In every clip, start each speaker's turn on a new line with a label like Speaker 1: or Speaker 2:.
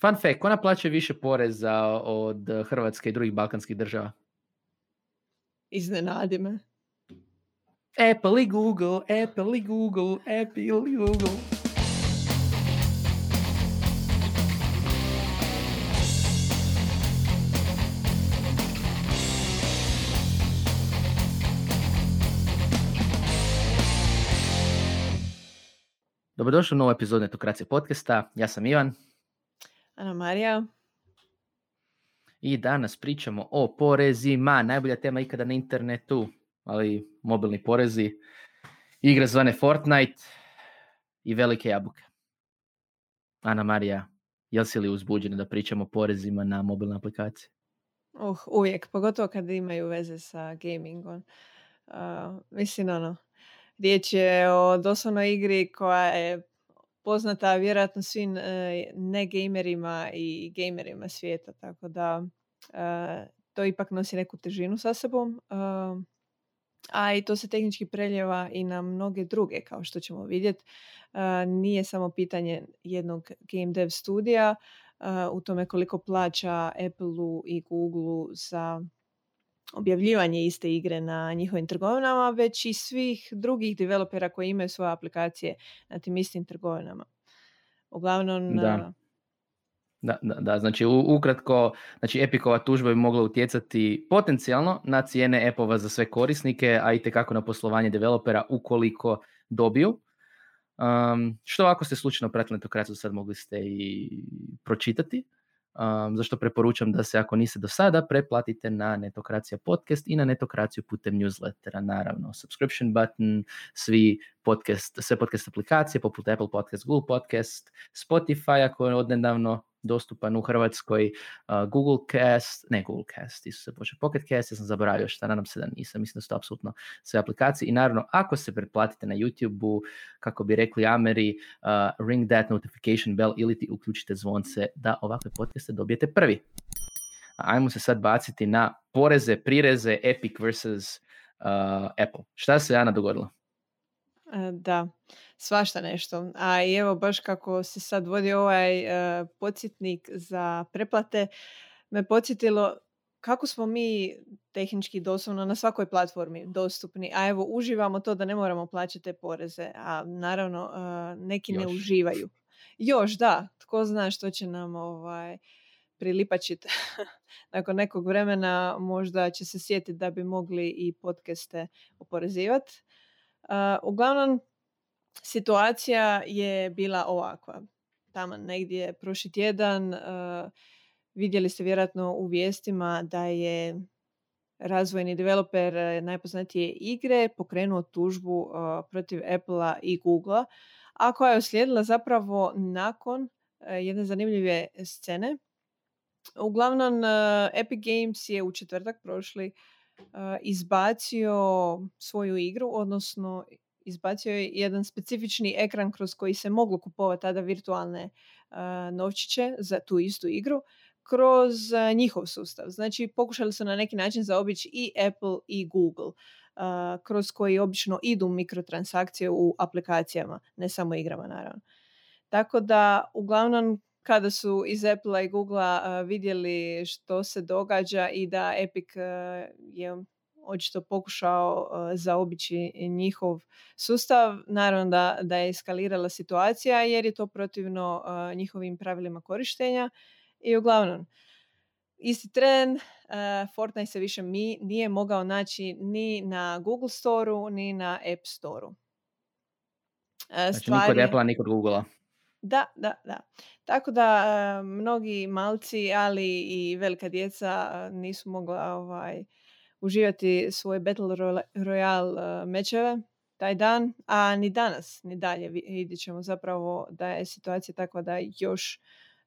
Speaker 1: Fun fact, ko naplaćuje više poreza od Hrvatske i drugih balkanskih država?
Speaker 2: Iznenadi me.
Speaker 1: Apple i Google, Apple i Google, Apple i Google. Dobrodošli u novu epizodu Netokracije podcasta. Ja sam Ivan.
Speaker 2: Ana Marija.
Speaker 1: I danas pričamo o porezima. Najbolja tema ikada na internetu, ali mobilni porezi. Igre zvane Fortnite i velike jabuke. Ana Marija, jel si li uzbuđena da pričamo o porezima na mobilne aplikacije?
Speaker 2: Uh, uvijek, pogotovo kad imaju veze sa gamingom. Uh, mislim, ono, riječ je o doslovnoj igri koja je poznata vjerojatno svim e, ne gamerima i gamerima svijeta, tako da e, to ipak nosi neku težinu sa sobom. E, a i to se tehnički preljeva i na mnoge druge, kao što ćemo vidjeti. Nije samo pitanje jednog game dev studija u tome koliko plaća Apple i Google za objavljivanje iste igre na njihovim trgovinama, već i svih drugih developera koji imaju svoje aplikacije na tim istim trgovinama. Uglavnom...
Speaker 1: Da. Da, da, da, znači ukratko, znači Epicova tužba bi mogla utjecati potencijalno na cijene Appova za sve korisnike, a i tekako na poslovanje developera ukoliko dobiju. Um, što ako ste slučajno pratili netokraciju, sad mogli ste i pročitati. Um, zašto preporučam da se ako niste do sada preplatite na Netokracija podcast i na Netokraciju putem newslettera, naravno subscription button, svi podcast, sve podcast aplikacije poput Apple Podcast, Google Podcast, Spotify ako je odnedavno dostupan u Hrvatskoj, Google Cast, ne Google Cast, isu se počeo Pocket Cast, ja sam zaboravio šta, nadam se da nisam, mislim da su to apsolutno sve aplikacije i naravno ako se pretplatite na YouTube-u, kako bi rekli Ameri, uh, ring that notification bell ili ti uključite zvonce da ovakve podcaste dobijete prvi. Ajmo se sad baciti na poreze, prireze, Epic versus uh, Apple. Šta se Ana dogodilo?
Speaker 2: E, da, svašta nešto. A i evo baš kako se sad vodi ovaj uh, podsjetnik za preplate, me podsjetilo kako smo mi tehnički doslovno na svakoj platformi dostupni, a evo uživamo to da ne moramo plaćati te poreze, a naravno neki ne uživaju. Još, da, tko zna što će nam ovaj, prilipačiti nakon nekog vremena možda će se sjetiti da bi mogli i podcaste oporezivati uglavnom, situacija je bila ovakva. Tamo negdje prošli tjedan vidjeli ste vjerojatno u vijestima da je razvojni developer e, najpoznatije igre pokrenuo tužbu protiv Apple i Google-a, a koja je uslijedila zapravo nakon e, jedne zanimljive scene. Uglavnom, e, Epic Games je u četvrtak prošli izbacio svoju igru, odnosno izbacio je jedan specifični ekran kroz koji se moglo kupovati tada virtualne novčiće za tu istu igru kroz njihov sustav. Znači pokušali su na neki način zaobići i Apple i Google kroz koji obično idu mikrotransakcije u aplikacijama, ne samo igrama naravno. Tako da uglavnom kada su iz Apple i Google vidjeli što se događa i da Epic je očito pokušao zaobići njihov sustav, naravno da, da je eskalirala situacija jer je to protivno njihovim pravilima korištenja i uglavnom isti tren, Fortnite se više mi nije mogao naći ni na Google Store-u, ni na App Store-u.
Speaker 1: Znači ni kod Apple, ni kod Google-a.
Speaker 2: Da, da, da. Tako da mnogi malci, ali i velika djeca nisu mogla ovaj, uživati svoje Battle Royale mečeve taj dan, a ni danas, ni dalje vidjet ćemo zapravo da je situacija takva da još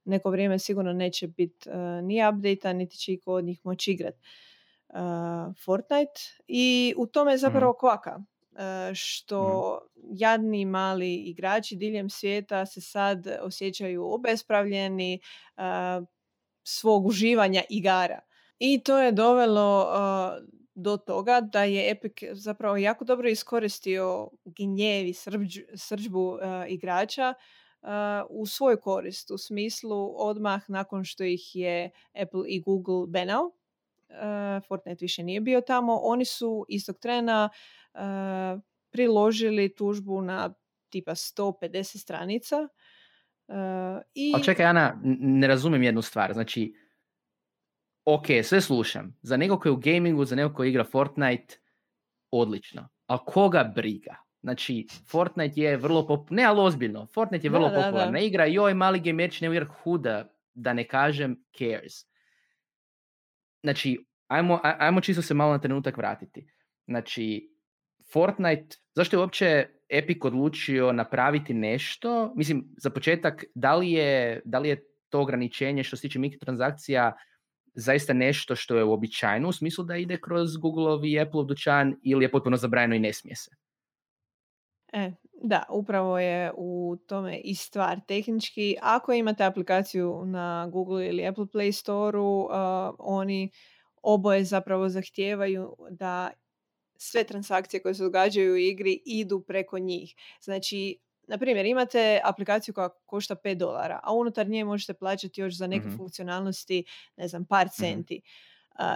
Speaker 2: neko vrijeme sigurno neće biti ni update niti će iko od njih moći igrati Fortnite i u tome je zapravo mm. kvaka što jadni mali igrači diljem svijeta se sad osjećaju obespravljeni e, svog uživanja igara. I to je dovelo e, do toga da je Epic zapravo jako dobro iskoristio gnjev i srđbu igrača u svoju korist, u smislu odmah nakon što ih je Apple i Google benao, uh, Fortnite više nije bio tamo, oni su istog trena priložili tužbu na tipa 150 stranica. Uh, i...
Speaker 1: Ali čekaj, Ana, ne razumijem jednu stvar. Znači, ok, sve slušam. Za nekog koji je u gamingu, za nekog koji igra Fortnite, odlično. Ali koga briga? Znači, Fortnite je vrlo pop... Ne, ali ozbiljno. Fortnite je vrlo da, popularna da, igra. Joj, mali gamerić ne igra huda, da ne kažem cares. Znači, ajmo, ajmo čisto se malo na trenutak vratiti. Znači, Fortnite, zašto je uopće Epic odlučio napraviti nešto? Mislim, za početak, da li je, da li je to ograničenje što se tiče mikrotransakcija zaista nešto što je uobičajeno u smislu da ide kroz Google i Apple dućan ili je potpuno zabranjeno i ne smije se?
Speaker 2: E, da, upravo je u tome i stvar tehnički. Ako imate aplikaciju na Google ili Apple Play Store-u, uh, oni oboje zapravo zahtijevaju da sve transakcije koje se događaju u igri idu preko njih. Znači, na primjer, imate aplikaciju koja košta 5 dolara, a unutar nje možete plaćati još za neke mm funkcionalnosti, ne znam, par mhm. centi.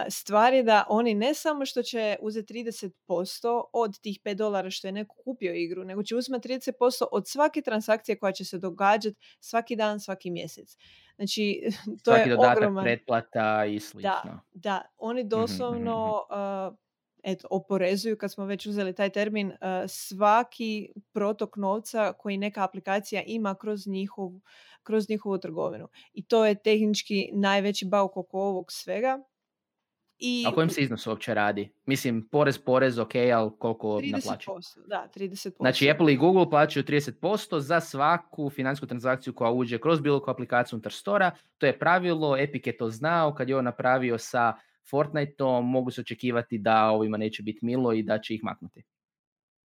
Speaker 2: Stvar je da oni ne samo što će uzeti 30% od tih 5 dolara što je neko kupio igru, nego će uzeti 30% od svake transakcije koja će se događati svaki dan, svaki mjesec. Znači, to
Speaker 1: svaki
Speaker 2: je
Speaker 1: dodatak,
Speaker 2: ogroman...
Speaker 1: pretplata i slično.
Speaker 2: Da, da. Oni mhm, doslovno uh, eto, oporezuju, kad smo već uzeli taj termin, uh, svaki protok novca koji neka aplikacija ima kroz, njihov, kroz njihovu trgovinu. I to je tehnički najveći bauk oko ovog svega.
Speaker 1: I... A kojem se iznos uopće radi? Mislim, porez, porez, ok, ali koliko 30%,
Speaker 2: naplaću? Da, 30%.
Speaker 1: Znači, Apple i Google plaćaju 30% za svaku financijsku transakciju koja uđe kroz bilo koju aplikaciju unutar stora. To je pravilo, Epic je to znao kad je on napravio sa Fortniteom mogu se očekivati da ovima neće biti milo i da će ih maknuti.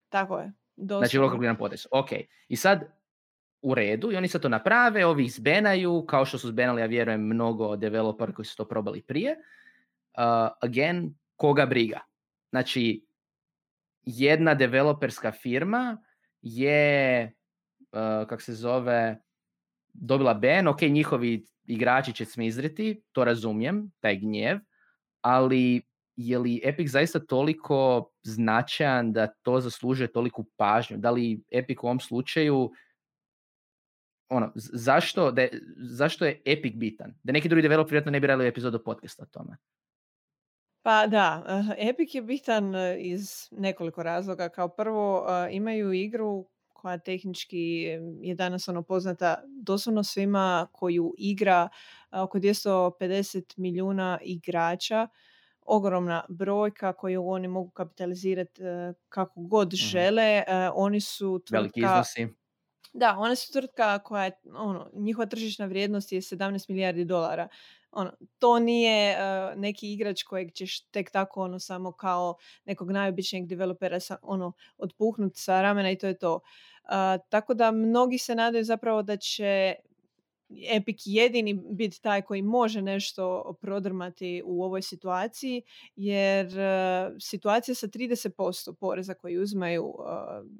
Speaker 2: Tako je.
Speaker 1: Doslovno. Znači, gledam potes. Ok. I sad, u redu, i oni se to naprave, ovi ih zbenaju, kao što su zbenali, ja vjerujem, mnogo developera koji su to probali prije. Uh, again, koga briga? Znači, jedna developerska firma je, uh, kak se zove, dobila ben, ok, njihovi igrači će smizriti, to razumijem, taj gnjev, ali je li Epic zaista toliko značajan da to zaslužuje toliku pažnju? Da li Epic u ovom slučaju ono, zašto, da je, zašto je Epic bitan? Da neki drugi developer vjerojatno ne bi radili epizodu podcasta o tome.
Speaker 2: Pa da, eh, Epic je bitan eh, iz nekoliko razloga. Kao prvo eh, imaju igru koja tehnički je danas ono poznata doslovno svima koju igra oko 250 milijuna igrača ogromna brojka koju oni mogu kapitalizirati e, kako god mhm. žele. E, oni su tvrtka... Da, oni su tvrtka koja je, ono, njihova tržišna vrijednost je 17 milijardi dolara. Ono, to nije uh, neki igrač kojeg ćeš tek tako ono samo kao nekog najobičnijeg developera sa, ono, otpuhnut sa ramena i to je to. tako da mnogi se nadaju zapravo da će Epic jedini biti taj koji može nešto prodrmati u ovoj situaciji, jer uh, situacija sa 30% poreza koji uzmaju uh,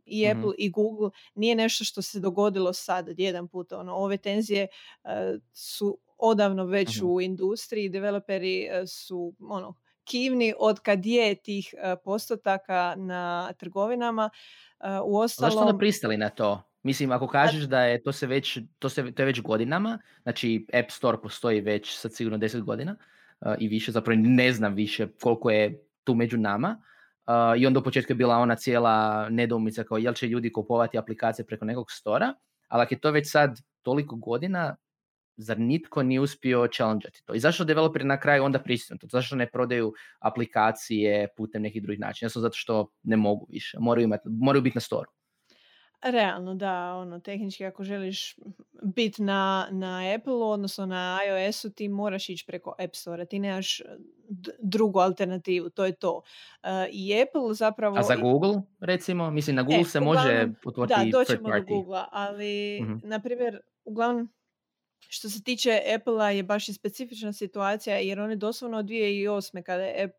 Speaker 2: i mm Apple i Google nije nešto što se dogodilo sad jedan put. Ono, ove tenzije uh, su odavno već mm u industriji, developeri su ono, kivni od kad je tih postotaka na trgovinama. U ostalom...
Speaker 1: Zašto onda pristali na to? Mislim, ako kažeš da je to se već, to, se, to je već godinama, znači App Store postoji već sad sigurno 10 godina uh, i više, zapravo ne znam više koliko je tu među nama. Uh, I onda u početku je bila ona cijela nedoumica kao jel će ljudi kupovati aplikacije preko nekog stora, ali ako je to već sad toliko godina, zar nitko nije uspio challengeati to? I zašto developeri na kraju onda pristanu to? Zašto ne prodaju aplikacije putem nekih drugih načina? Zato što ne mogu više, moraju, imati, moraju biti na storu.
Speaker 2: Realno, da, ono, tehnički ako želiš biti na, na Apple, odnosno na iOS-u, ti moraš ići preko App Store, ti nemaš drugu alternativu, to je to. E, I Apple zapravo...
Speaker 1: A za Google, recimo? Mislim, na Google e, se može otvoriti
Speaker 2: Da, doćemo do Google, ali, mm na primjer, uglavnom, što se tiče Apple-a je baš i specifična situacija, jer oni doslovno od 2008. kada je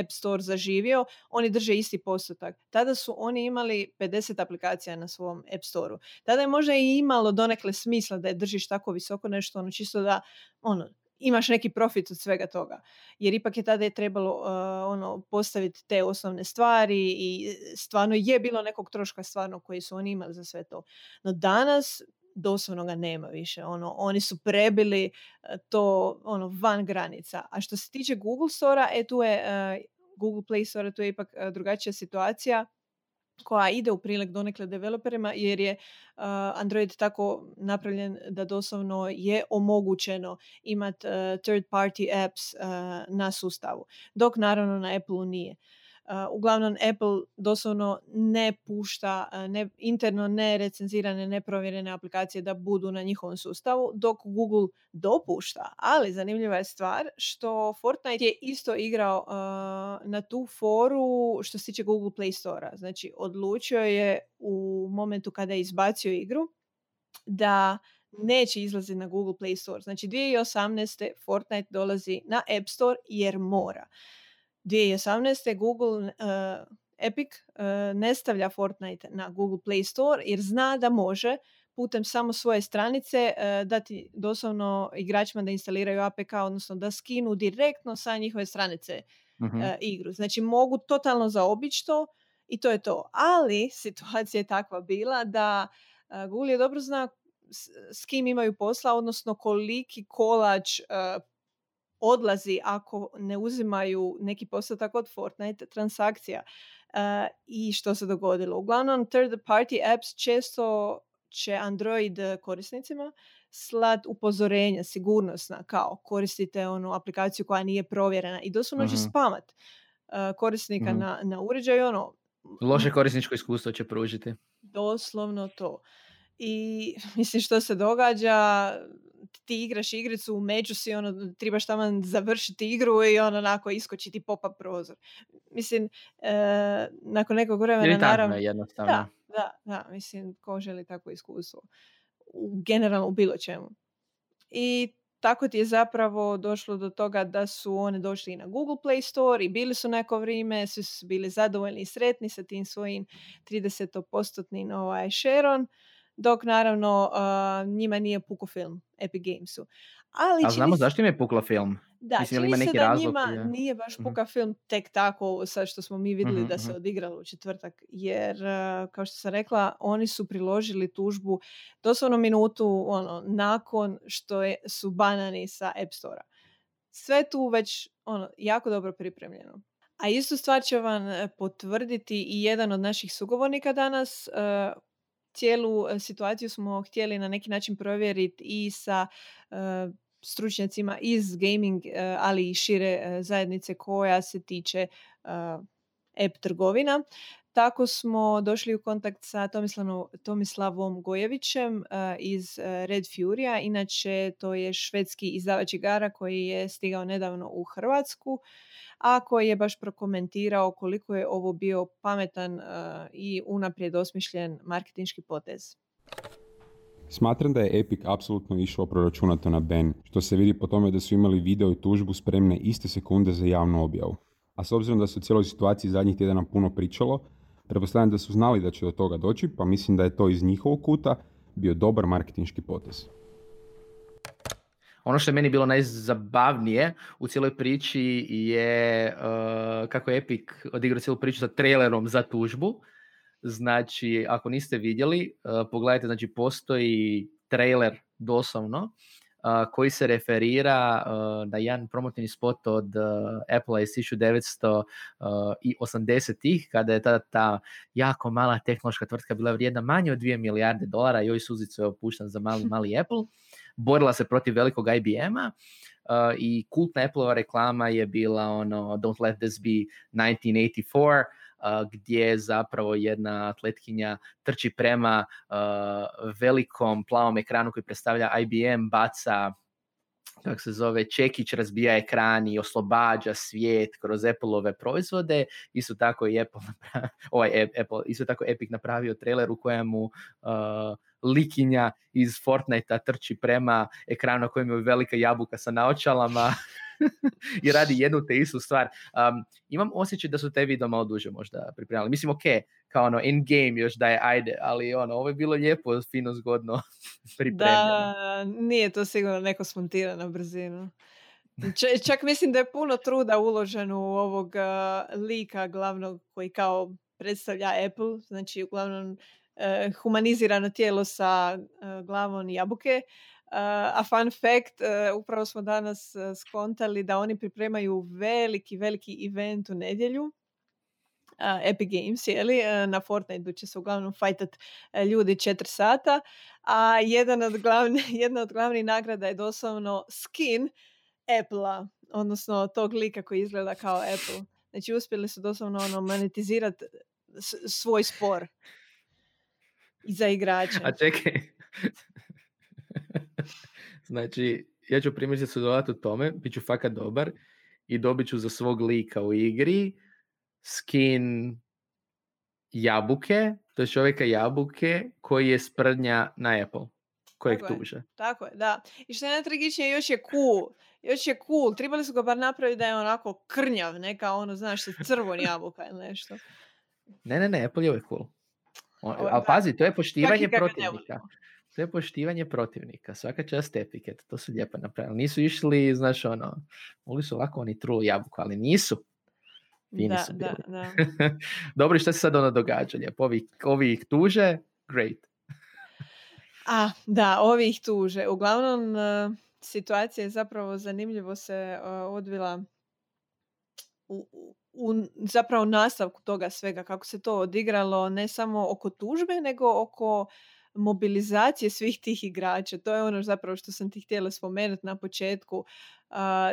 Speaker 2: App Store zaživio, oni drže isti postotak. Tada su oni imali 50 aplikacija na svom App Store-u. Tada je možda i imalo donekle smisla da je držiš tako visoko nešto, ono čisto da ono, imaš neki profit od svega toga. Jer ipak je tada je trebalo uh, ono, postaviti te osnovne stvari i stvarno je bilo nekog troška stvarno koji su oni imali za sve to. No danas doslovno ga nema više. Ono, oni su prebili uh, to ono, van granica. A što se tiče Google Store-a, e, tu je uh, Google Play Store, tu je ipak drugačija situacija koja ide u prilog donekle developerima jer je uh, Android tako napravljen da doslovno je omogućeno imati uh, third party apps uh, na sustavu, dok naravno na Apple nije. Uglavnom Apple doslovno ne pušta ne, interno ne recenzirane, neprovjerene aplikacije da budu na njihovom sustavu, dok Google dopušta. Ali zanimljiva je stvar što Fortnite je isto igrao uh, na tu foru što se tiče Google Play Store-a. Znači, odlučio je u momentu kada je izbacio igru da neće izlaziti na Google Play Store. Znači, 2018. Fortnite dolazi na App Store jer mora. 2018. Google uh, Epic uh, ne stavlja Fortnite na Google Play Store jer zna da može putem samo svoje stranice uh, dati doslovno igračima da instaliraju APK, odnosno da skinu direktno sa njihove stranice uh, igru. Znači mogu totalno zaobići to i to je to. Ali situacija je takva bila da Google je dobro zna s, s kim imaju posla, odnosno koliki kolač odlazi ako ne uzimaju neki postotak od Fortnite transakcija. Uh, I što se dogodilo? Uglavnom, third party apps često će Android korisnicima slat upozorenja sigurnosna kao koristite onu aplikaciju koja nije provjerena i doslovno će mhm. spamat uh, korisnika uh-huh. na, na uređaju. Ono,
Speaker 1: Loše korisničko iskustvo će pružiti.
Speaker 2: Doslovno to. I mislim što se događa, ti igraš igricu, među si, ono, trebaš tamo završiti igru i on onako iskoči ti popa prozor. Mislim, e, nakon nekog vremena naravno...
Speaker 1: jednostavno.
Speaker 2: Da, da, da, mislim, ko želi takvo iskustvo. U, generalno u bilo čemu. I tako ti je zapravo došlo do toga da su one došli i na Google Play Store i bili su neko vrijeme, svi su bili zadovoljni i sretni sa tim svojim 30-postotnim ovaj, shareom dok naravno uh, njima nije puko film Epic Gamesu.
Speaker 1: Ali A znamo zašto im je pukla film?
Speaker 2: Da, Mislim, čini ima neki se da njima je... nije baš mhm. puka mm film tek tako sad što smo mi vidjeli mm-hmm, da se mhm. odigralo u četvrtak. Jer, kao što sam rekla, oni su priložili tužbu doslovno minutu ono, nakon što je, su banani sa App Store-a. Sve tu već ono, jako dobro pripremljeno. A istu stvar će vam e, potvrditi i jedan od naših sugovornika danas, uh, cijelu e, situaciju smo htjeli na neki način provjeriti i sa uh, stručnjacima iz gaming, uh, ali i šire zajednice koja se tiče app trgovina. Tako smo došli u kontakt sa Tomislavom Gojevićem iz Red Furia. Inače, to je švedski izdavač igara koji je stigao nedavno u Hrvatsku a koji je baš prokomentirao koliko je ovo bio pametan uh, i unaprijed osmišljen marketinški potez.
Speaker 3: Smatram da je Epic apsolutno išao proračunato na Ben, što se vidi po tome da su imali video i tužbu spremne iste sekunde za javnu objavu. A s obzirom da su u cijeloj situaciji zadnjih tjedana puno pričalo, pretpostavljam da su znali da će do toga doći, pa mislim da je to iz njihovog kuta bio dobar marketinški potez.
Speaker 1: Ono što je meni bilo najzabavnije u cijeloj priči je uh, kako je Epic odigrao cijelu priču sa trailerom za tužbu. Znači, ako niste vidjeli, uh, pogledajte, znači postoji trailer doslovno koji se referira na jedan promotivni spot od Apple iz 1980-ih, kada je tada ta jako mala tehnološka tvrtka bila vrijedna manje od 2 milijarde dolara i joj suzicu je opušten za mali, mali Apple borila se protiv velikog IBM-a uh, i kultna Apple-ova reklama je bila ono Don't let this be 1984 Uh, gdje zapravo jedna atletkinja trči prema velikom plavom ekranu koji predstavlja IBM, baca kako se zove, Čekić razbija ekran i oslobađa svijet kroz Apple-ove proizvode. Isto tako i Apple, ovaj Apple, isto tako Epic napravio trailer u kojemu uh, likinja iz Fortnite trči prema ekranu kojem je velika jabuka sa naočalama. i radi jednu te istu stvar. Um, imam osjećaj da su te video malo duže možda pripremali. Mislim, ok, kao ono, in game još da je ajde, ali ono, ovo je bilo lijepo, fino, zgodno pripremljeno.
Speaker 2: Da, nije to sigurno neko smontira na brzinu. čak mislim da je puno truda uloženo u ovog uh, lika glavnog koji kao predstavlja Apple, znači uglavnom humanizirano tijelo sa uh, glavom jabuke. a fun fact, upravo smo danas skontali da oni pripremaju veliki, veliki event u nedjelju Epic Games, jeli, na Fortnite će se uglavnom fajtat ljudi četiri sata, a jedan od glavni, jedna od glavnih nagrada je doslovno skin Apple-a, odnosno tog lika koji izgleda kao Apple. Znači uspjeli su doslovno ono monetizirati svoj spor i za igrače.
Speaker 1: A čekaj. znači, ja ću primjerice sudjelovati u tome, bit ću fakat dobar i dobit ću za svog lika u igri skin jabuke, to je čovjeka jabuke koji je sprdnja na Apple, kojeg tako tuže.
Speaker 2: Je, tako je, da. I što je najtragičnije, još je cool. Još je cool. Trebali su ga bar napraviti da je onako krnjav, neka ono, znaš, se crvon jabuka ili nešto.
Speaker 1: Ne, ne, ne, Apple je uvijek cool. Ali pazi, to je poštivanje protivnika. To je poštivanje protivnika. Svaka čast etiket. To su lijepo napravili. Nisu išli, znaš, ono, mogli su ovako oni trulu jabuku, ali nisu. Fini da, su bili. Da, da. Dobro, šta se sad ono događa? Lijepo, ovi, ovi ih tuže, great.
Speaker 2: A, da, ovi ih tuže. Uglavnom, uh, situacija je zapravo zanimljivo se uh, odvila u, u zapravo nastavku toga svega, kako se to odigralo ne samo oko tužbe, nego oko mobilizacije svih tih igrača. To je ono zapravo što sam ti htjela spomenuti na početku.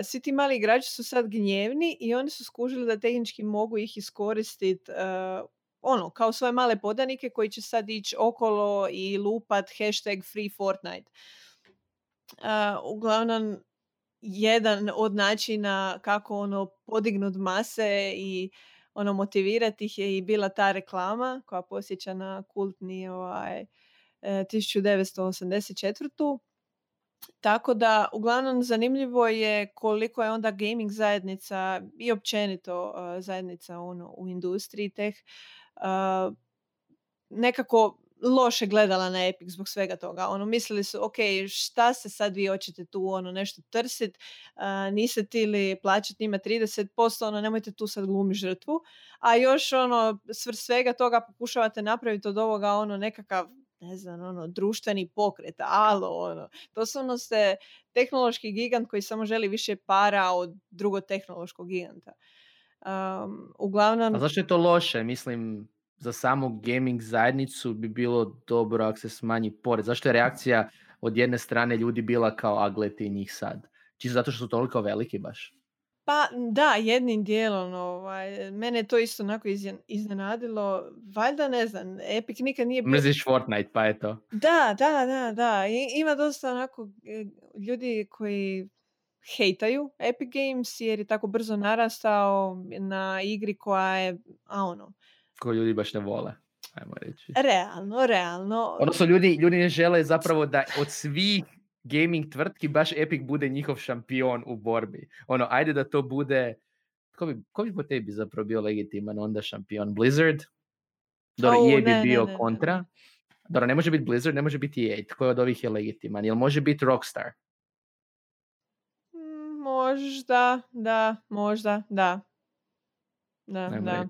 Speaker 2: Svi ti mali igrači su sad gnjevni i oni su skužili da tehnički mogu ih iskoristiti uh, ono, kao svoje male podanike koji će sad ići okolo i lupat hashtag free Fortnite. Uglavnom, jedan od načina kako ono podignut mase i ono motivirati ih je i bila ta reklama koja posjeća na kultni ovaj, 1984. Tako da, uglavnom, zanimljivo je koliko je onda gaming zajednica i općenito uh, zajednica ono, u industriji teh uh, nekako loše gledala na Epic zbog svega toga. Ono, mislili su, ok, šta se sad vi hoćete tu ono nešto trsit, uh, niste tili plaćati njima 30%, ono, nemojte tu sad glumi žrtvu. A još ono, svr svega toga pokušavate napraviti od ovoga ono nekakav ne znam, ono, društveni pokret, alo, ono. Doslovno ste tehnološki gigant koji samo želi više para od drugotehnološkog giganta. Um, uglavnom...
Speaker 1: A zašto je to loše? Mislim, za samu gaming zajednicu bi bilo dobro ako se smanji porez. Zašto je reakcija od jedne strane ljudi bila kao agleti njih sad? Čisto zato što su toliko veliki baš?
Speaker 2: Pa da, jednim dijelom. Ovaj, mene to isto onako iznenadilo. Valjda ne znam, Epic nikad nije
Speaker 1: bio... Mrziš Fortnite, pa je to.
Speaker 2: Da, da, da, da. I, ima dosta onako e, ljudi koji hejtaju Epic Games jer je tako brzo narastao na igri koja je, a ono...
Speaker 1: Koju ljudi baš ne vole, ajmo reći.
Speaker 2: Realno, realno.
Speaker 1: Odnosno ljudi, ljudi ne žele zapravo da od svih gaming tvrtki baš Epic bude njihov šampion u borbi. Ono, ajde da to bude... Ko bi, ko bi po tebi zapravo bio legitiman onda šampion? Blizzard? Dobro, oh, EA bi bio ne, kontra. Ne, Dobro, ne može biti Blizzard, ne može biti EA. Tko od ovih je legitiman? Jel može biti Rockstar?
Speaker 2: Mm, možda, da, možda, da. Da, da.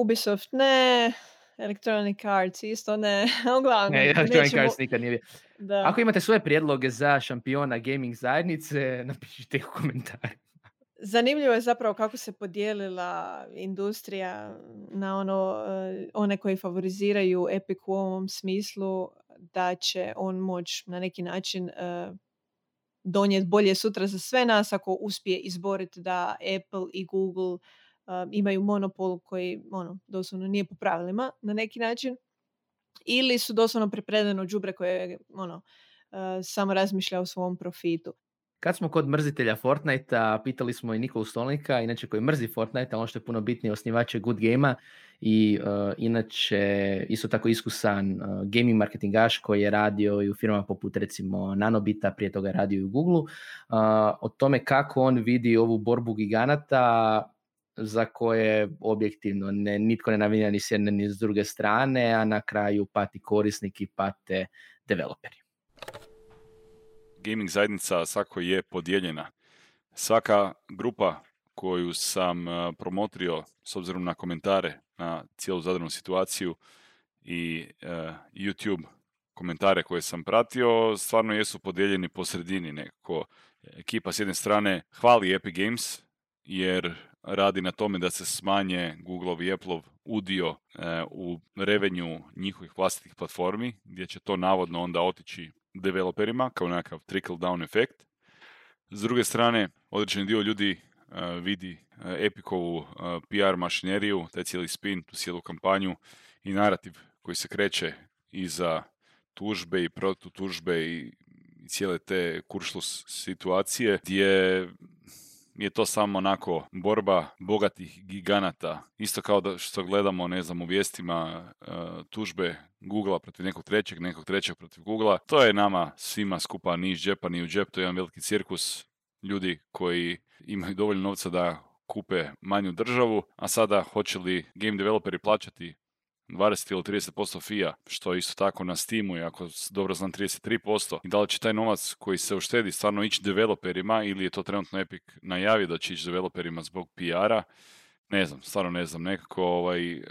Speaker 2: Ubisoft ne, Electronic Arts isto ne, uglavnom.
Speaker 1: Ne, Electronic Arts nikad nije da. Ako imate svoje prijedloge za šampiona gaming zajednice, napišite ih u komentarima.
Speaker 2: Zanimljivo je zapravo kako se podijelila industrija na ono, eh, one koji favoriziraju Epic u ovom smislu da će on moći na neki način uh, donijeti bolje sutra za sve nas ako uspije izboriti da Apple i Google imaju monopol koji ono, doslovno nije po pravilima na neki način ili su doslovno prepredano đubre koje ono, samo razmišlja o svom profitu.
Speaker 1: kad smo kod mrzitelja Fortnite-a, pitali smo i Nikolu Stolnika, inače koji mrzi Fortnite, a ono što je puno bitnije, osnivač je Good game i uh, inače isto tako iskusan uh, gaming marketingaš koji je radio i u firmama poput recimo Nanobita, prije toga je radio i u Google, uh, o tome kako on vidi ovu borbu giganata za koje objektivno ne, nitko ne navinja ni s jedne ni s druge strane, a na kraju pati korisnik i pate developeri
Speaker 4: gaming zajednica svako je podijeljena. Svaka grupa koju sam e, promotrio s obzirom na komentare na cijelu zadanu situaciju i uh, YouTube komentare koje sam pratio, stvarno jesu podijeljeni po sredini. Nekako ekipa s jedne strane hvali Epic Games jer radi na tome da se smanje Google i Apple udio uh, u revenju njihovih vlastitih platformi, gdje će to navodno onda otići developerima kao nekakav trickle down efekt. S druge strane, određeni dio ljudi uh, vidi uh, Epicovu uh, PR mašineriju, taj cijeli spin, tu cijelu kampanju i narativ koji se kreće iza tužbe i protutužbe i cijele te kuršlus situacije gdje je to samo onako borba bogatih giganata. Isto kao da što gledamo, ne znam, u vijestima uh, tužbe Google protiv nekog trećeg, nekog trećeg protiv Google. To je nama svima skupa ni iz džepa ni u džep, to je jedan veliki cirkus ljudi koji imaju dovoljno novca da kupe manju državu, a sada hoće li game developeri plaćati 20 ili 30% fija, što isto tako na Steamu i ako dobro znam 33%. I da li će taj novac koji se uštedi stvarno ići developerima ili je to trenutno Epic najavio da će ići developerima zbog PR-a, ne znam, stvarno ne znam, nekako ovaj, uh,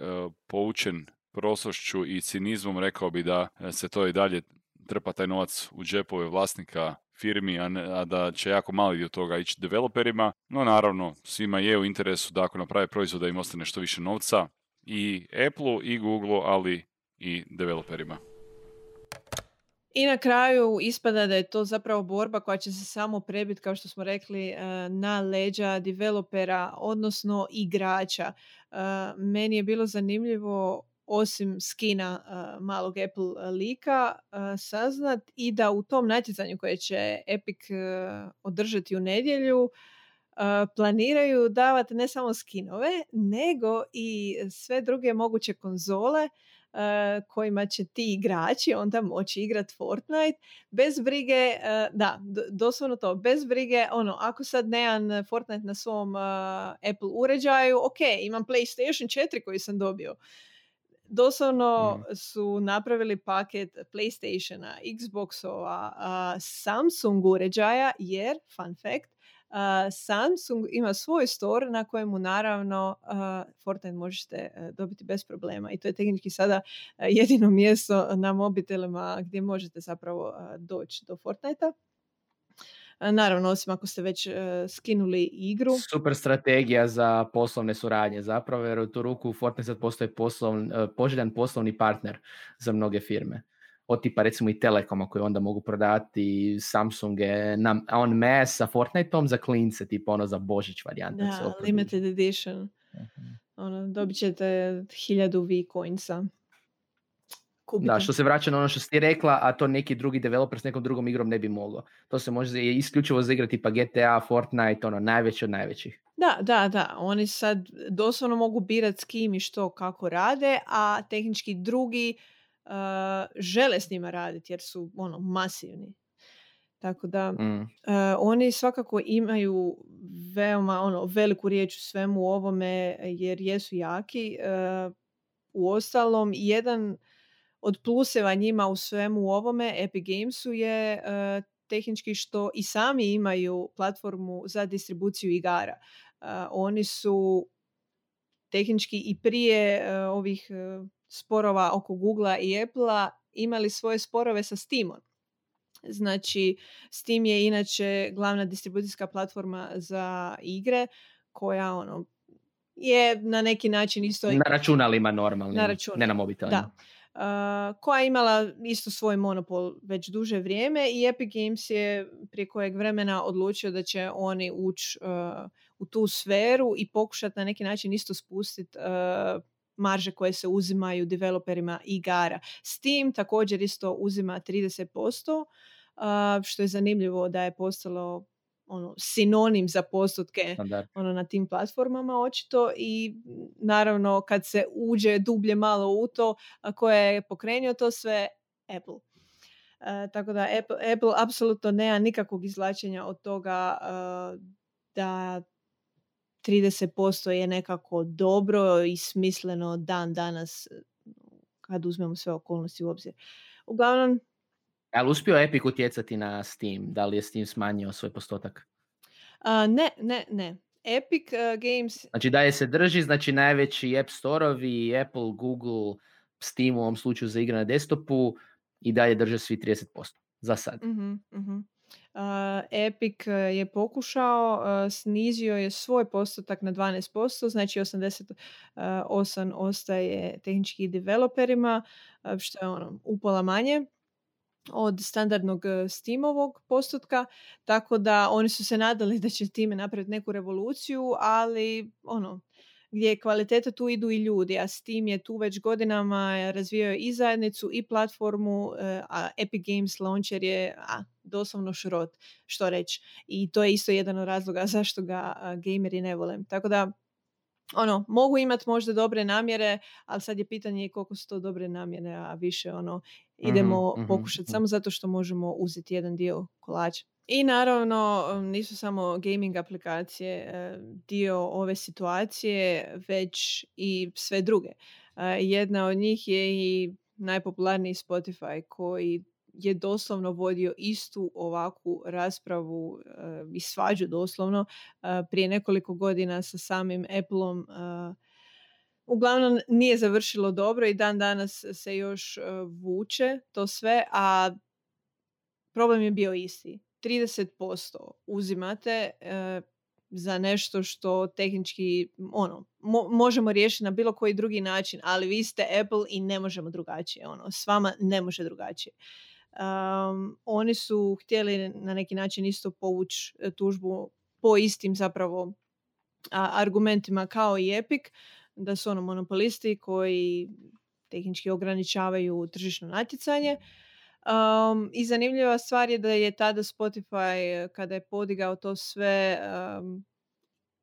Speaker 4: poučen prosošću i cinizmom rekao bi da e, se to i dalje trpa taj novac u džepove vlasnika firmi, a, a da će jako mali dio toga ići developerima. No naravno, svima je u interesu da ako naprave proizvod da im ostane što više novca, i Apple i Google, ali i developerima.
Speaker 2: I na kraju ispada da je to zapravo borba koja će se samo prebiti, kao što smo rekli, eh, na leđa developera, odnosno igrača. Eh, meni je bilo zanimljivo osim skina eh, malog Apple lika saznat i da u tom natjecanju koje će Epic održati u nedjelju planiraju davati ne samo skinove, nego i sve druge moguće konzole kojima će ti igrači onda moći igrati Fortnite bez brige, da, doslovno to, bez brige, ono, ako sad nemam Fortnite na svom Apple uređaju, ok, imam PlayStation 4 koji sam dobio. Doslovno mm. su napravili paket PlayStationa, Xboxova, Samsung uređaja, jer, fun fact, Samsung ima svoj store na kojemu naravno Fortnite možete e, dobiti bez problema i to je tehnički sada e, jedino mjesto na mobitelima gdje možete zapravo doći do Fortnite-a. Naravno, osim ako ste već e, skinuli igru.
Speaker 1: Super strategija za poslovne suradnje zapravo, jer u tu ruku Fortnite sad postoji poželjan poslovni partner za mnoge firme od tipa recimo i Telekoma koji onda mogu prodati Samsunge na on mass sa Fortniteom za klince, tipa ono za Božić varijanta.
Speaker 2: Da, limited edition. uh Ono, dobit ćete hiljadu V coinsa.
Speaker 1: Kubite. Da, što se vraća na ono što si ti rekla, a to neki drugi developer s nekom drugom igrom ne bi mogao. To se može isključivo zaigrati pa GTA, Fortnite, ono, najveći od najvećih.
Speaker 2: Da, da, da. Oni sad doslovno mogu birati s kim i što kako rade, a tehnički drugi žele s njima raditi jer su ono masivni. Tako da mm. oni svakako imaju veoma ono veliku riječ u svemu ovome jer jesu jaki. Uh, u ostalom jedan od pluseva njima u svemu ovome Epic Gamesu je tehnički što i sami imaju platformu za distribuciju igara. oni su tehnički i prije ovih sporova oko Googlea i Applea imali svoje sporove sa Steamom. Znači, Steam je inače glavna distribucijska platforma za igre koja ono je na neki način isto...
Speaker 1: Na računalima normalnim, na ne na mobitelima.
Speaker 2: Da. Uh, koja je imala isto svoj monopol već duže vrijeme i Epic Games je prije kojeg vremena odlučio da će oni ući uh, u tu sferu i pokušati na neki način isto spustiti uh, marže koje se uzimaju developerima igara. Steam također isto uzima 30%, što je zanimljivo da je postalo ono, sinonim za postotke ono, na tim platformama očito i naravno kad se uđe dublje malo u to, koje je pokrenio to sve Apple. E, tako da Apple, Apple apsolutno nema nikakvog izvlačenja od toga uh, da 30% je nekako dobro i smisleno dan danas kad uzmemo sve okolnosti u obzir. Uglavnom...
Speaker 1: Ali uspio Epic utjecati na Steam? Da li je Steam smanjio svoj postotak?
Speaker 2: ne, ne, ne. Epic uh, Games...
Speaker 1: Znači da je se drži, znači najveći App Store-ovi, Apple, Google, Steam u ovom slučaju za igre na desktopu i dalje drže svi 30% za sad.
Speaker 2: Uh-huh, uh Epic je pokušao, snizio je svoj postotak na 12%, znači 88 ostaje tehnički developerima, što je ono upola manje od standardnog Steamovog postotka, tako da oni su se nadali da će time napraviti neku revoluciju, ali ono, gdje kvaliteta tu idu i ljudi, a Steam je tu već godinama razvijao i zajednicu i platformu, e, a Epic Games Launcher je a, doslovno šrot, što reći. I to je isto jedan od razloga zašto ga gameri ne vole. Tako da, ono, mogu imati možda dobre namjere, ali sad je pitanje koliko su to dobre namjere, a više ono, idemo mm pokušati mhm. samo zato što možemo uzeti jedan dio kolača. I naravno nisu samo gaming aplikacije e, dio ove situacije, već i sve druge. E, jedna od njih je i najpopularniji Spotify koji je doslovno vodio istu ovakvu raspravu e, i svađu doslovno prije nekoliko godina sa samim Appleom. Uglavnom nije završilo dobro i dan danas se još vuče to sve, a problem je bio isti 30% uzimate e, za nešto što tehnički ono, možemo riješiti na bilo koji drugi način, ali vi ste Apple i ne možemo drugačije. Ono, s vama ne može drugačije. Um, oni su htjeli na neki način isto povući e, tužbu po istim zapravo argumentima kao i Epic, da su ono monopolisti koji tehnički ograničavaju tržišno natjecanje. Um, I zanimljiva stvar je da je tada Spotify, kada je podigao to sve, um,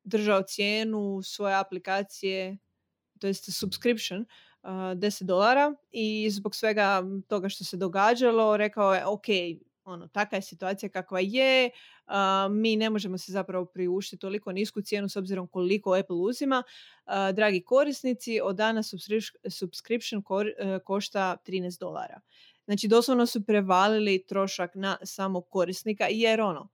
Speaker 2: držao cijenu svoje aplikacije, to jest subscription, uh, 10 dolara i zbog svega toga što se događalo rekao je ok, ono, takva je situacija kakva je, uh, mi ne možemo se zapravo priuštiti toliko nisku cijenu s obzirom koliko Apple uzima. Uh, dragi korisnici, od dana subscription uh, košta 13 dolara. Znači doslovno su prevalili trošak na samog korisnika jer ono,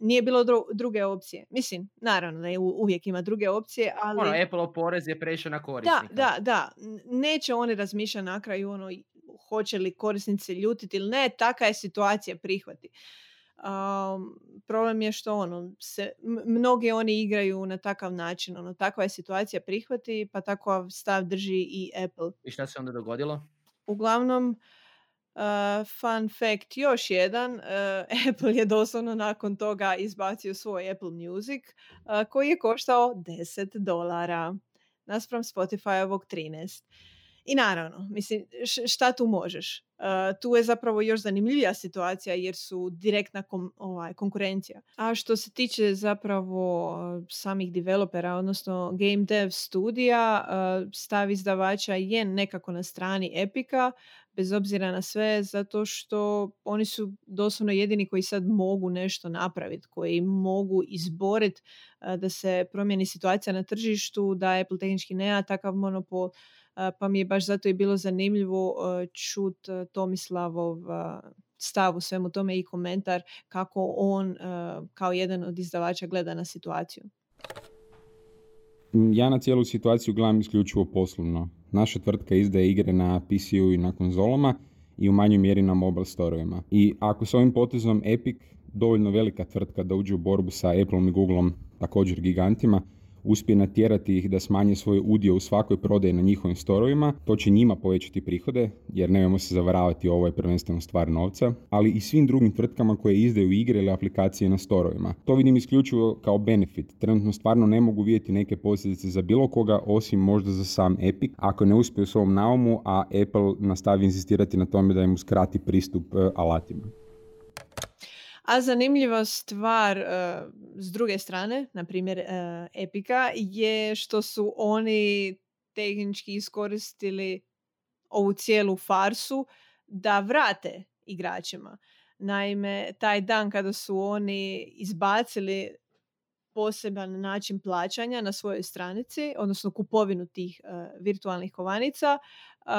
Speaker 2: nije bilo druge opcije. Mislim, naravno da je uvijek ima druge opcije, ali...
Speaker 1: Ono, Apple porez je prešao na korisnika.
Speaker 2: Da, da, da. Neće oni razmišljati na kraju ono, hoće li korisnici ljutiti ili ne, taka je situacija, prihvati. Um, problem je što ono, se, mnogi oni igraju na takav način, ono, takva je situacija, prihvati, pa takav stav drži i Apple.
Speaker 1: I šta se onda dogodilo?
Speaker 2: Uglavnom, Uh, fun fact još jedan, uh, Apple je doslovno nakon toga izbacio svoj Apple Music uh, koji je koštao 10 dolara naspram Spotify-ovog 13. I naravno, mislim, šta tu možeš? tu je zapravo još zanimljivija situacija jer su direktna kom, ovaj, konkurencija. A što se tiče zapravo samih developera, odnosno game dev studija, stav izdavača je nekako na strani Epika, bez obzira na sve, zato što oni su doslovno jedini koji sad mogu nešto napraviti, koji mogu izboriti da se promijeni situacija na tržištu, da Apple tehnički nema takav monopol, pa mi je baš zato i bilo zanimljivo čut Tomislavov stav u svemu tome i komentar kako on kao jedan od izdavača gleda na situaciju.
Speaker 3: Ja na cijelu situaciju gledam isključivo poslovno. Naša tvrtka izdaje igre na PC-u i na konzolama i u manjoj mjeri na mobile storovima. I ako s ovim potezom Epic, dovoljno velika tvrtka da uđe u borbu sa Appleom i Googleom, također gigantima, uspije natjerati ih da smanje svoj udio u svakoj prodaji na njihovim storovima, to će njima povećati prihode, jer nemojmo se zavaravati, ovo je prvenstveno stvar novca, ali i svim drugim tvrtkama koje izdaju igre ili aplikacije na storovima. To vidim isključivo kao benefit. Trenutno stvarno ne mogu vidjeti neke posljedice za bilo koga, osim možda za sam Epic, ako ne uspije u svom naumu, a Apple nastavi insistirati na tome da im uskrati pristup e, alatima.
Speaker 2: A zanimljiva stvar s druge strane, na primjer Epika, je što su oni tehnički iskoristili ovu cijelu farsu da vrate igračima. Naime, taj dan kada su oni izbacili poseban način plaćanja na svojoj stranici, odnosno kupovinu tih uh, virtualnih kovanica, uh,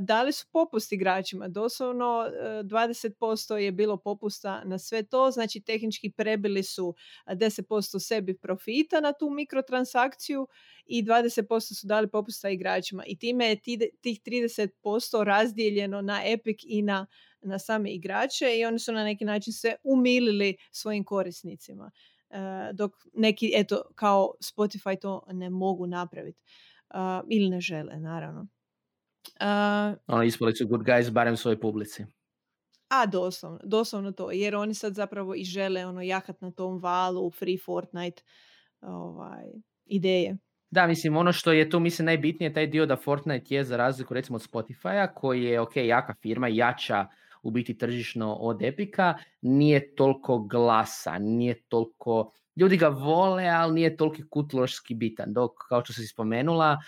Speaker 2: dali su popust igračima. Doslovno e, 20% je bilo popusta na sve to, znači tehnički prebili su 10% sebi profita na tu mikrotransakciju i 20% su dali popusta igračima. I time je tih 30% razdijeljeno na Epic i na na same igrače i oni su na neki način se umilili svojim korisnicima. Eh, dok neki, eto, kao Spotify to ne mogu napraviti. Uh, ili ne žele, naravno.
Speaker 1: Uh, ono, ispali su good guys barem svojoj publici.
Speaker 2: A, doslovno, doslovno to. Jer oni sad zapravo i žele ono, jahat na tom valu free Fortnite ovaj, ideje.
Speaker 1: Da, mislim, ono što je tu, mislim, najbitnije, taj dio da Fortnite je za razliku, recimo, od Spotify-a, koji je, ok, jaka firma, jača u biti tržišno od Epika, nije toliko glasa, nije toliko, ljudi ga vole, ali nije toliko kutloški bitan, dok kao što si spomenula,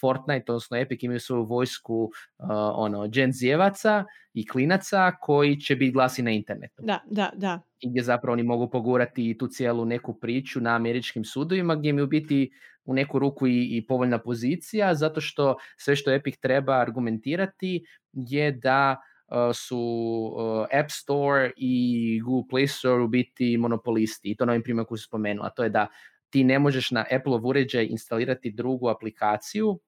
Speaker 1: Fortnite, odnosno Epic imaju svoju vojsku uh, ono, Gen Zjevaca i klinaca koji će biti glasi na internetu.
Speaker 2: Da, da, da.
Speaker 1: I gdje zapravo oni mogu pogurati tu cijelu neku priču na američkim sudovima gdje mi u biti u neku ruku i, i povoljna pozicija zato što sve što Epic treba argumentirati je da Uh, su uh, App Store i Google Play Store u biti monopolisti. I to na ovim primjeru koji su spomenula. To je da ti ne možeš na Apple uređaj instalirati drugu aplikaciju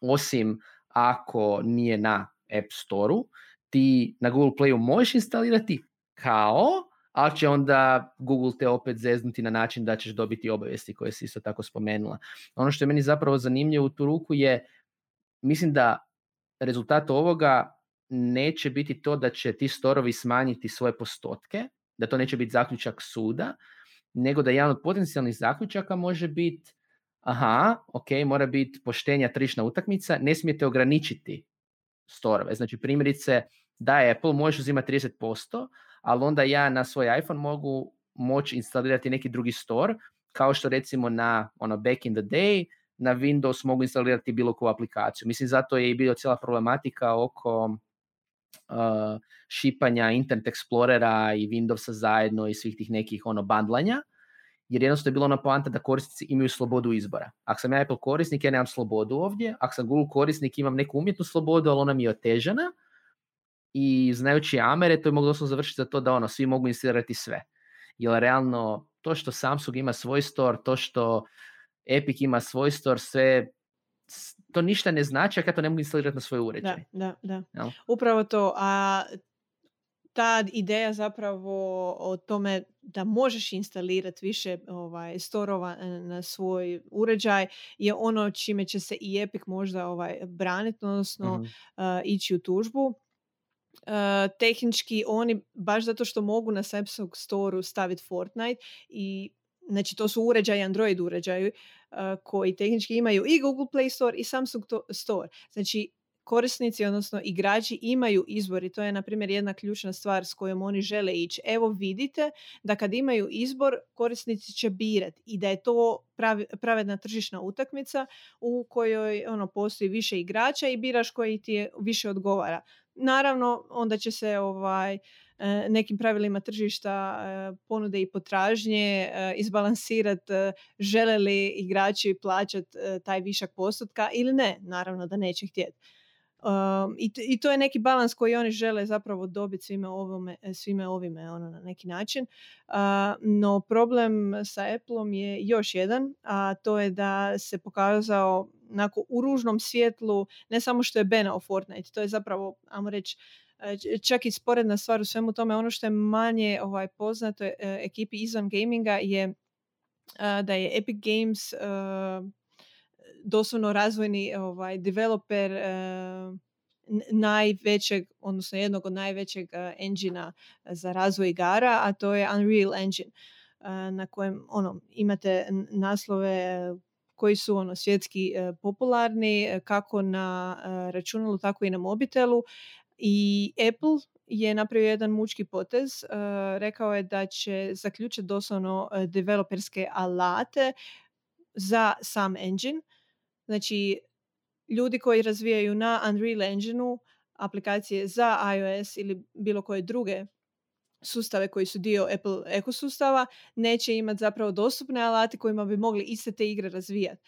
Speaker 1: osim ako nije na App Store-u. Ti na Google Playu možeš instalirati kao, ali će onda Google te opet zeznuti na način da ćeš dobiti obavijesti koje si isto tako spomenula. Ono što je meni zapravo zanimljivo u tu ruku je, mislim da rezultat ovoga neće biti to da će ti storovi smanjiti svoje postotke, da to neće biti zaključak suda, nego da jedan od potencijalnih zaključaka može biti aha, ok, mora biti poštenja tržišna utakmica, ne smijete ograničiti storove. Znači primjerice da Apple može uzimati 30%, ali onda ja na svoj iPhone mogu moći instalirati neki drugi store, kao što recimo na ono back in the day na Windows mogu instalirati bilo koju aplikaciju. Mislim, zato je i bila cijela problematika oko šipanja Internet Explorera i Windowsa zajedno i svih tih nekih ono bandlanja, jer jednostavno je bilo ona poanta da korisnici imaju slobodu izbora. Ako sam ja Apple korisnik, ja nemam slobodu ovdje, ako sam Google korisnik, imam neku umjetnu slobodu, ali ona mi je otežana i znajući Amere, to je moglo doslovno završiti za to da ono, svi mogu instalirati sve. Jer realno, to što Samsung ima svoj store, to što Epic ima svoj store, sve to ništa ne znači ako ja to ne mogu instalirati na svoj uređaj.
Speaker 2: Da, da, da. Upravo to. A ta ideja zapravo o tome da možeš instalirati više ovaj, storova na svoj uređaj je ono čime će se i Epic možda ovaj, braniti, odnosno uh ići u tužbu. Uh, tehnički oni, baš zato što mogu na Samsung Store staviti Fortnite i znači to su uređaji, Android uređaji uh, koji tehnički imaju i Google Play Store i Samsung Store. Znači korisnici, odnosno igrači imaju izbor i to je na primjer jedna ključna stvar s kojom oni žele ići. Evo vidite da kad imaju izbor korisnici će birati i da je to pravedna tržišna utakmica u kojoj ono postoji više igrača i biraš koji ti je više odgovara. Naravno onda će se ovaj nekim pravilima tržišta e, ponude i potražnje e, izbalansirati žele li igrači plaćati taj višak postotka ili ne. Naravno da neće htjeti. i, I to je neki balans koji oni žele zapravo dobiti svime, ovome, svime ovime ono, na neki način. no problem sa Appleom je još jedan, a to je da se pokazao onako, u ružnom svjetlu ne samo što je benao Fortnite, to je zapravo, ajmo reći, E, čak i sporedna stvar u svemu tome, ono što je manje ovaj, poznato e, ekipi izvan gaminga je e, da je Epic Games doslovno razvojni ovaj, developer najvećeg, odnosno jednog od najvećeg engina za razvoj igara, a to je Unreal Engine na kojem ono, imate naslove koji su ono svjetski popularni kako na računalu tako i na mobitelu i Apple je napravio jedan mučki potez. rekao je da će zaključiti doslovno developerske alate za sam engine. Znači, ljudi koji razvijaju na Unreal Engineu aplikacije za iOS ili bilo koje druge sustave koji su dio Apple ekosustava neće imati zapravo dostupne alate kojima bi mogli iste te igre razvijati.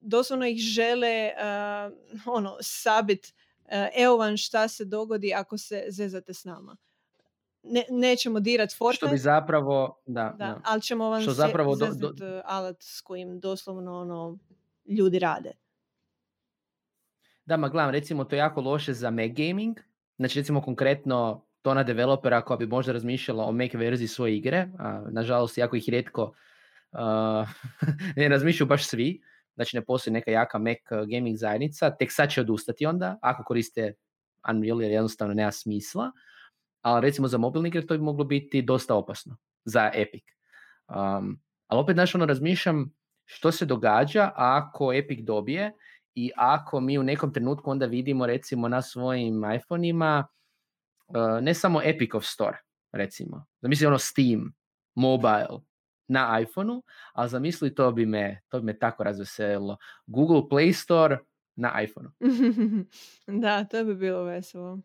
Speaker 2: Doslovno ih žele uh, ono, sabit evo vam šta se dogodi ako se zezate s nama. Ne, nećemo dirat Fortnite.
Speaker 1: Što bi zapravo, da,
Speaker 2: da, da. ali ćemo vam Što zapravo do, do... Uh, alat s kojim doslovno ono, ljudi rade.
Speaker 1: Da, ma gledam, recimo to je jako loše za Mac gaming. Znači recimo konkretno tona developera koja bi možda razmišljala o Mac verziji svoje igre, a nažalost jako ih rijetko uh, ne razmišljaju baš svi, znači ne postoji neka jaka Mac gaming zajednica, tek sad će odustati onda, ako koriste Unreal jer jednostavno nema smisla, ali recimo za mobilne igre to bi moglo biti dosta opasno za Epic. Um, ali opet, znaš, ono, razmišljam što se događa ako Epic dobije i ako mi u nekom trenutku onda vidimo recimo na svojim iPhoneima uh, ne samo Epicov store, recimo, zamisli ono Steam, mobile, na iPhoneu, ali zamisli to bi me, to bi me tako razveselilo. Google Play Store na iPhoneu.
Speaker 2: da, to bi bilo veselo.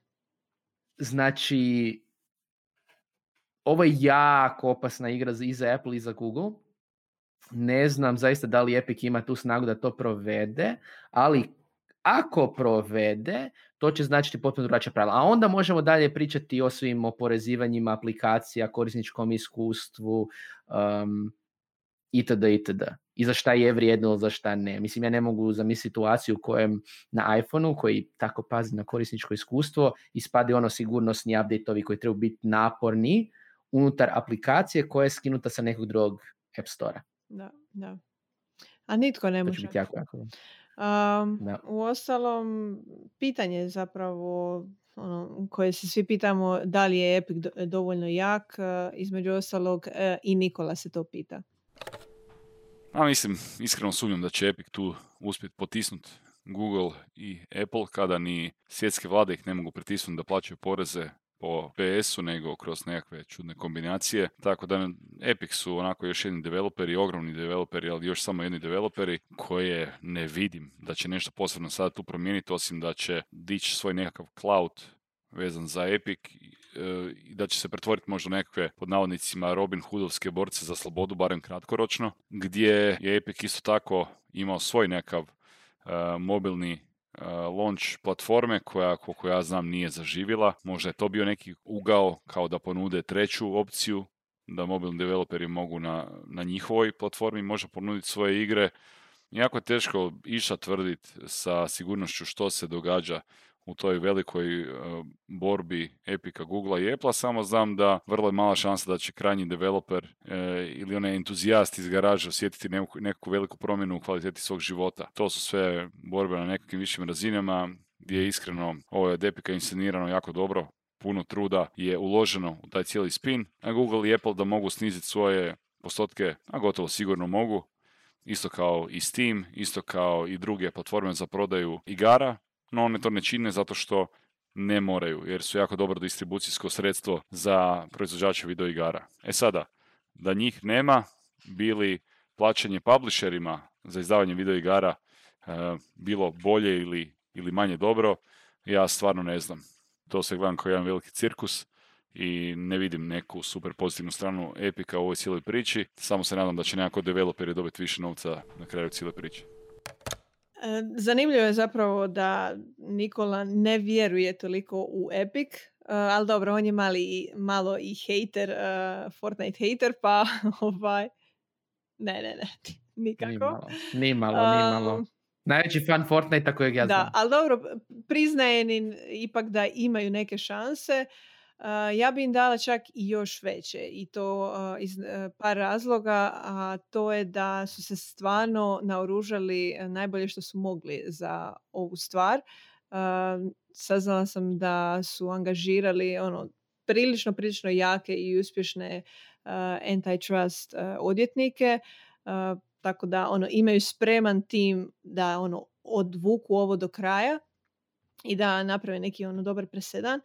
Speaker 1: Znači, ovo je jako opasna igra i za Apple i za Google ne znam zaista da li Epic ima tu snagu da to provede, ali ako provede, to će značiti potpuno drugačija pravila. A onda možemo dalje pričati o svim oporezivanjima aplikacija, korisničkom iskustvu um, itd. itd. I za šta je vrijedno, za šta ne. Mislim, ja ne mogu zamisliti situaciju u kojem na iPhoneu, koji tako pazi na korisničko iskustvo, ispade ono sigurnosni update koji trebaju biti naporni unutar aplikacije koja je skinuta sa nekog drugog App Store
Speaker 2: da, da. A nitko ne može.
Speaker 1: jako,
Speaker 2: U ostalom, pitanje zapravo ono, koje se svi pitamo da li je Epic dovoljno jak, e, između ostalog e, i Nikola se to pita.
Speaker 4: A mislim, iskreno sumnjam da će Epic tu uspjeti potisnuti Google i Apple kada ni svjetske vlade ih ne mogu pritisnuti da plaćaju poreze po PS-u nego kroz nekakve čudne kombinacije. Tako da Epic su onako još jedni developeri, ogromni developeri, ali još samo jedni developeri koje ne vidim da će nešto posebno sada tu promijeniti, osim da će dići svoj nekakav cloud vezan za Epic e, i da će se pretvoriti možda nekakve pod navodnicima Robin Hoodovske borce za slobodu, barem kratkoročno, gdje je Epic isto tako imao svoj nekakav uh, mobilni launch platforme koja, koliko ja znam, nije zaživjela. Možda je to bio neki ugao kao da ponude treću opciju, da mobilni developeri mogu na, na njihovoj platformi možda ponuditi svoje igre. Jako je teško iša tvrditi sa sigurnošću što se događa u toj velikoj e, borbi Epika, Google i Apple, samo znam da vrlo je mala šansa da će krajnji developer e, ili onaj entuzijast iz garaža osjetiti neku veliku promjenu u kvaliteti svog života. To su sve borbe na nekakvim višim razinama gdje je iskreno ovo je od Epika inscenirano jako dobro, puno truda je uloženo u taj cijeli spin, a Google i Apple da mogu sniziti svoje postotke, a gotovo sigurno mogu, isto kao i Steam, isto kao i druge platforme za prodaju igara, no one to ne čine zato što ne moraju, jer su jako dobro distribucijsko sredstvo za proizvođače videoigara. E sada, da njih nema, bili plaćanje publisherima za izdavanje videoigara e, bilo bolje ili, ili manje dobro, ja stvarno ne znam. To se gledam kao jedan veliki cirkus i ne vidim neku super pozitivnu stranu Epika u ovoj cijeloj priči. Samo se nadam da će nekako developeri dobiti više novca na kraju cijele priče.
Speaker 2: E, zanimljivo je zapravo da Nikola ne vjeruje toliko u Epic, e, ali dobro, on je mali, malo i hater, uh, Fortnite hater, pa ovaj, ne, ne, ne, nikako.
Speaker 1: Ni malo, ni malo. Najveći fan Fortnite kojeg ja znam.
Speaker 2: Da, ali dobro, priznaje ipak da imaju neke šanse ja bi im dala čak i još veće i to iz e, par razloga, a to je da su se stvarno naoružali e, najbolje što su mogli za ovu stvar. Saznala sam da su angažirali ono prilično, prilično jake i uspješne antitrust odvjetnike, tako da ono imaju spreman tim da ono odvuku ovo do kraja i da naprave neki ono dobar presedan.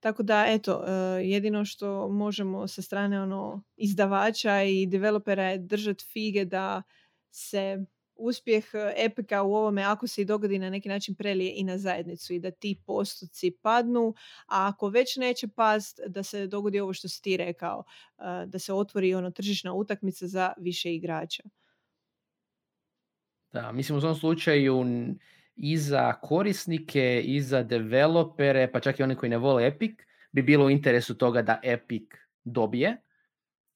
Speaker 2: Tako da, eto, e, jedino što možemo sa strane ono izdavača i developera je držati fige da se uspjeh Epika u ovome, ako se i dogodi na neki način prelije i na zajednicu i da ti postoci padnu, a ako već neće past, da se dogodi ovo što si ti rekao, da se otvori ono tržišna utakmica za više igrača.
Speaker 1: Da, mislim u svom slučaju i za korisnike i za developere, pa čak i oni koji ne vole Epic, bi bilo u interesu toga da Epic dobije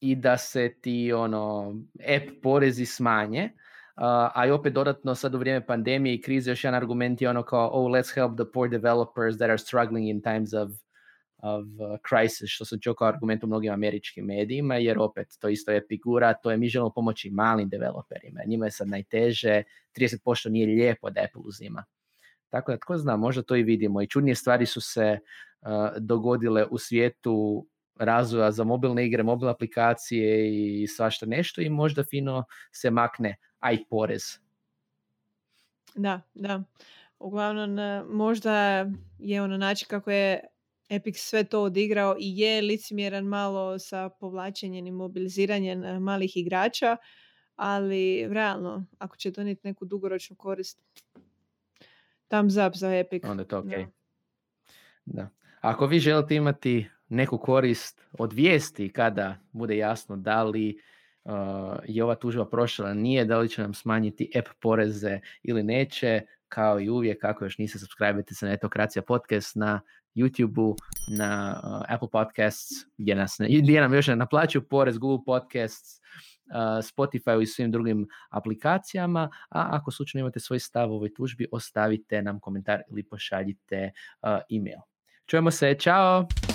Speaker 1: i da se ti ono app porezi smanje. a i opet dodatno sad u vrijeme pandemije i krize još jedan argument je ono kao oh let's help the poor developers that are struggling in times of uh, crisis, što sam čuo kao argument u mnogim američkim medijima, jer opet to isto je figura, to je mi želimo pomoći malim developerima, njima je sad najteže, 30% nije lijepo da Apple uzima. Tako da, tko zna, možda to i vidimo. I čudnije stvari su se uh, dogodile u svijetu razvoja za mobilne igre, mobilne aplikacije i svašta nešto i možda fino se makne, aj porez.
Speaker 2: Da, da. Uglavnom, možda je ono način kako je Epic sve to odigrao i je licimjeran malo sa povlačenjem i mobiliziranjem eh, malih igrača, ali realno, ako će donijeti neku dugoročnu korist, tam zap za Epic.
Speaker 1: Onda je to ok. Da. Ako vi želite imati neku korist od vijesti kada bude jasno da li uh, je ova tužba prošla, nije, da li će nam smanjiti app poreze ili neće, kao i uvijek, ako još niste subscribe se na Etokracija podcast na YouTube-u, na uh, Apple Podcasts, gdje, nas, gdje nam još ne naplaćuju porez, Google Podcasts, uh, Spotify i svim drugim aplikacijama, a ako slučajno imate svoj stav u ovoj tužbi, ostavite nam komentar ili pošaljite uh, email. Čujemo se, čao!